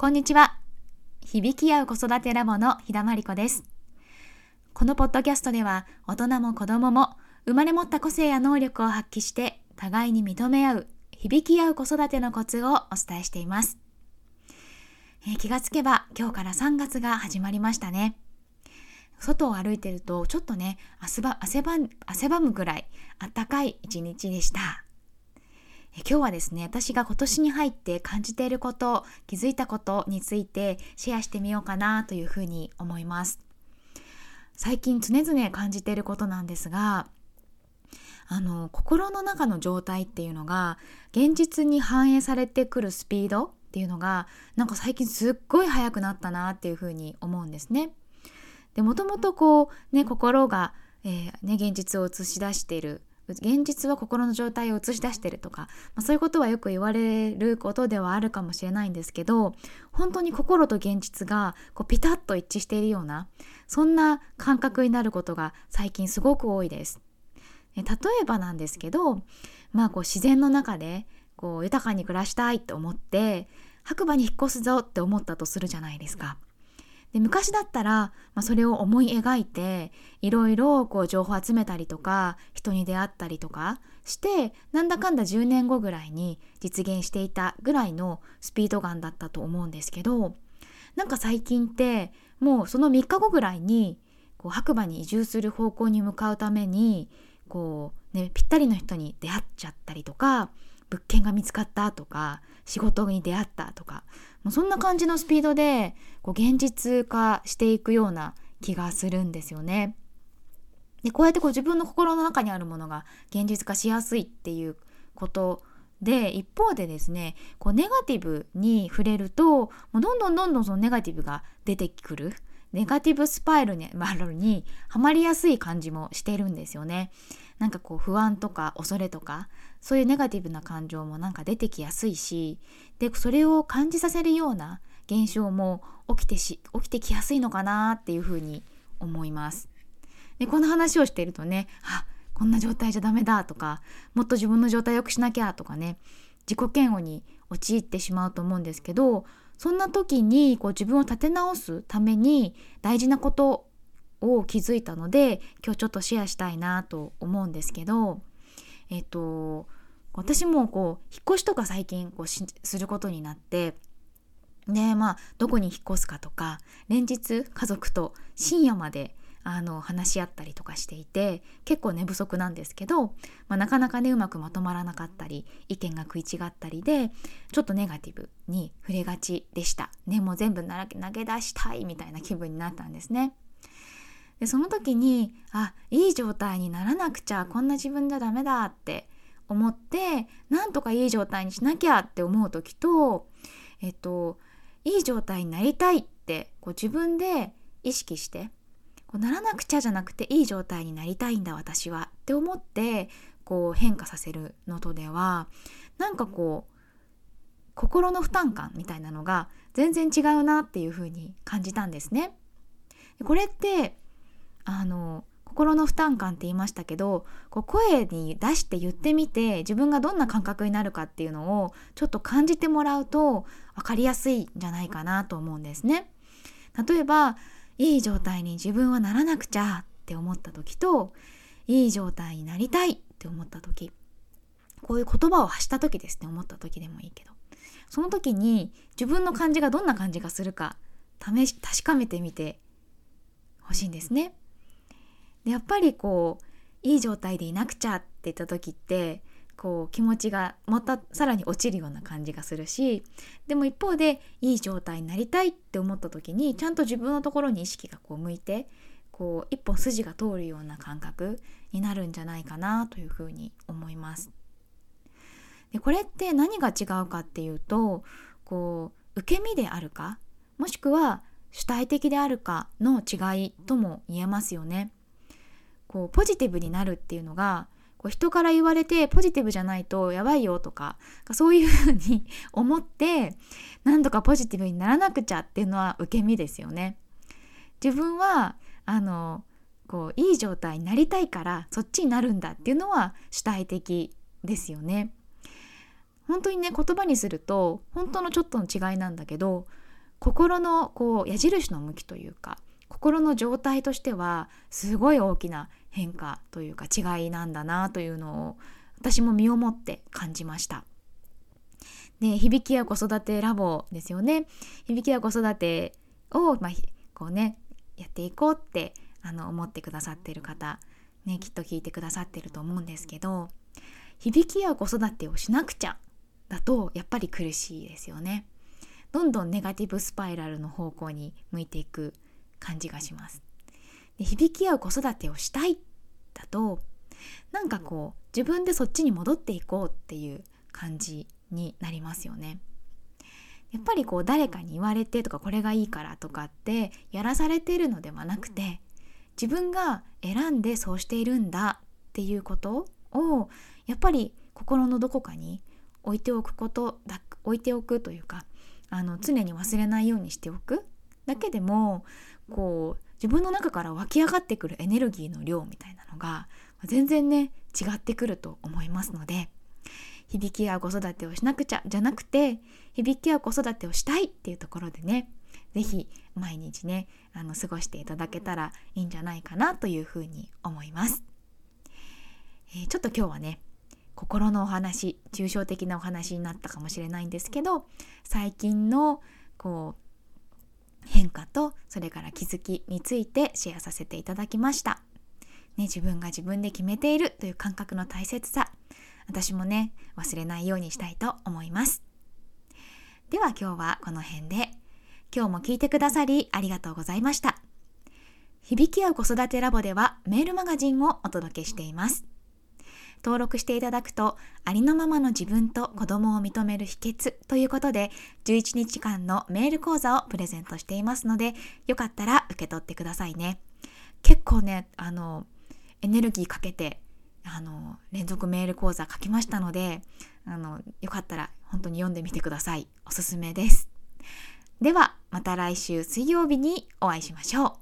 こんにちは。響き合う子育てラボの日田真理子です。このポッドキャストでは、大人も子供も生まれ持った個性や能力を発揮して互いに認め合う、響き合う子育てのコツをお伝えしています。えー、気がつけば今日から3月が始まりましたね。外を歩いてるとちょっとね汗ば汗ば汗ばむぐらいあったかい一日でした。今日はですね私が今年に入って感じていること気づいたことについてシェアしてみようかなというふうに思います最近常々感じていることなんですがあの心の中の状態っていうのが現実に反映されてくるスピードっていうのがなんか最近すっごい速くなったなっていうふうに思うんですね。でもともとこうね心が、えー、ね、現実を映し出している現実は心の状態を映し出してるとか、まあ、そういうことはよく言われることではあるかもしれないんですけど本当に心と現実がこうピタッと一致しているようなそんな感覚になることが最近すごく多いです。例えばなんですけど、まあ、こう自然の中でこう豊かに暮らしたいと思って白馬に引っ越すぞって思ったとするじゃないですか。で昔だったら、まあ、それを思い描いていろいろこう情報集めたりとか人に出会ったりとかしてなんだかんだ10年後ぐらいに実現していたぐらいのスピードガンだったと思うんですけどなんか最近ってもうその3日後ぐらいにこう白馬に移住する方向に向かうためにこう、ね、ぴったりの人に出会っちゃったりとか物件が見つかったとか仕事に出会ったとかもうそんな感じのスピードでこう現実化していくような気がするんですよね。でこうやってこう自分の心の中にあるものが現実化しやすいっていうことで一方でですねこうネガティブに触れるともうどんどんどんどんそのネガティブが出てくるネガティブスパイルに, まにはまりやすい感じもしてるんですよね。なんかこう不安とか恐れとかそういうネガティブな感情もなんか出てきやすいしでそれを感じさせるような現象も起きてし起きてきやすいのかなっていうふうに思います。でこの話をしているとねあこんな状態じゃダメだとかもっと自分の状態良くしなきゃとかね自己嫌悪に陥ってしまうと思うんですけどそんな時にこう自分を立て直すために大事なことを気づいたので今日ちょっとシェアしたいなと思うんですけどえっと私もこう引っ越しとか最近こうすることになってでまあどこに引っ越すかとか連日家族と深夜まであの話し合ったりとかしていて結構寝不足なんですけど、まあ、なかなかねうまくまとまらなかったり意見が食い違ったりでちょっとネガティブに触れがちでした。ねもう全部投げ出したいみたいな気分になったんですね。でその時にあいい状態にならなくちゃこんな自分じゃダメだって思ってなんとかいい状態にしなきゃって思う時とえっといい状態になりたいってこう自分で意識してこうならなくちゃじゃなくていい状態になりたいんだ私はって思ってこう変化させるのとではなんかこう心の負担感みたいなのが全然違うなっていう風に感じたんですね。これってあの心の負担感って言いましたけどこう声に出して言ってみて自分がどんな感覚になるかっていうのをちょっと感じてもらうと分かりやすいんじゃないかなと思うんですね。例えばいい状態に自分はならなくちゃって思った時といい状態になりたいって思った時こういう言葉を発した時ですね思った時でもいいけどその時に自分の感じがどんな感じがするか試し確かめてみてほしいんですね。でやっぱりこういい状態でいなくちゃって言った時ってこう気持ちがまたさらに落ちるような感じがするしでも一方でいい状態になりたいって思った時にちゃんと自分のところに意識がこう向いてこう一本筋が通るような感覚になるんじゃないかなというふうに思います。でこれって何が違うかっていうとこう受け身であるかもしくは主体的であるかの違いとも言えますよね。こうポジティブになるっていうのがこう人から言われてポジティブじゃないとやばいよとかそういうふうに 思って何とかポジティブにならなくちゃっていうのは受け身ですよね。自分はあのこういい状態になりたいからそっちになるんだっていうのは主体的ですよね。本当にね言葉にすると本当のちょっとの違いなんだけど心のこう矢印の向きというか心の状態としてはすごい大きな変化というか違いなんだなというのを私も身をもって感じました。で響きや子育てラボですよね。響きや子育てを、まあ、こうねやっていこうってあの思ってくださってる方、ね、きっと聞いてくださってると思うんですけど響きや子育てをしなくちゃだとやっぱり苦しいですよね。どんどんネガティブスパイラルの方向に向いていく感じがします。で響き合う子育てをしたいだとなんかこう自分でそっちに戻っていこうっていう感じになりますよね。やっぱりこう誰かに言われてとかこれがいいからとかってやらされてるのではなくて自分が選んでそうしているんだっていうことをやっぱり心のどこかに置いておくことだ置いておくというかあの常に忘れないようにしておくだけでもこう自分の中から湧き上がってくるエネルギーの量みたいなのが全然ね違ってくると思いますので響き合う子育てをしなくちゃじゃなくて響き合う子育てをしたいっていうところでね是非毎日ねあの過ごしていただけたらいいんじゃないかなというふうに思います、えー、ちょっと今日はね心のお話抽象的なお話になったかもしれないんですけど最近のこう変化とそれから気づきについてシェアさせていただきました。ね、自分が自分で決めているという感覚の大切さ私もね忘れないようにしたいと思います。では今日はこの辺で今日も聞いてくださりありがとうございました。響き合う子育てラボではメールマガジンをお届けしています。登録していただくと、ありのままの自分と子供を認める秘訣ということで、11日間のメール講座をプレゼントしていますので、よかったら受け取ってくださいね。結構ね、あの、エネルギーかけて、あの、連続メール講座書きましたので、あの、よかったら本当に読んでみてください。おすすめです。では、また来週水曜日にお会いしましょう。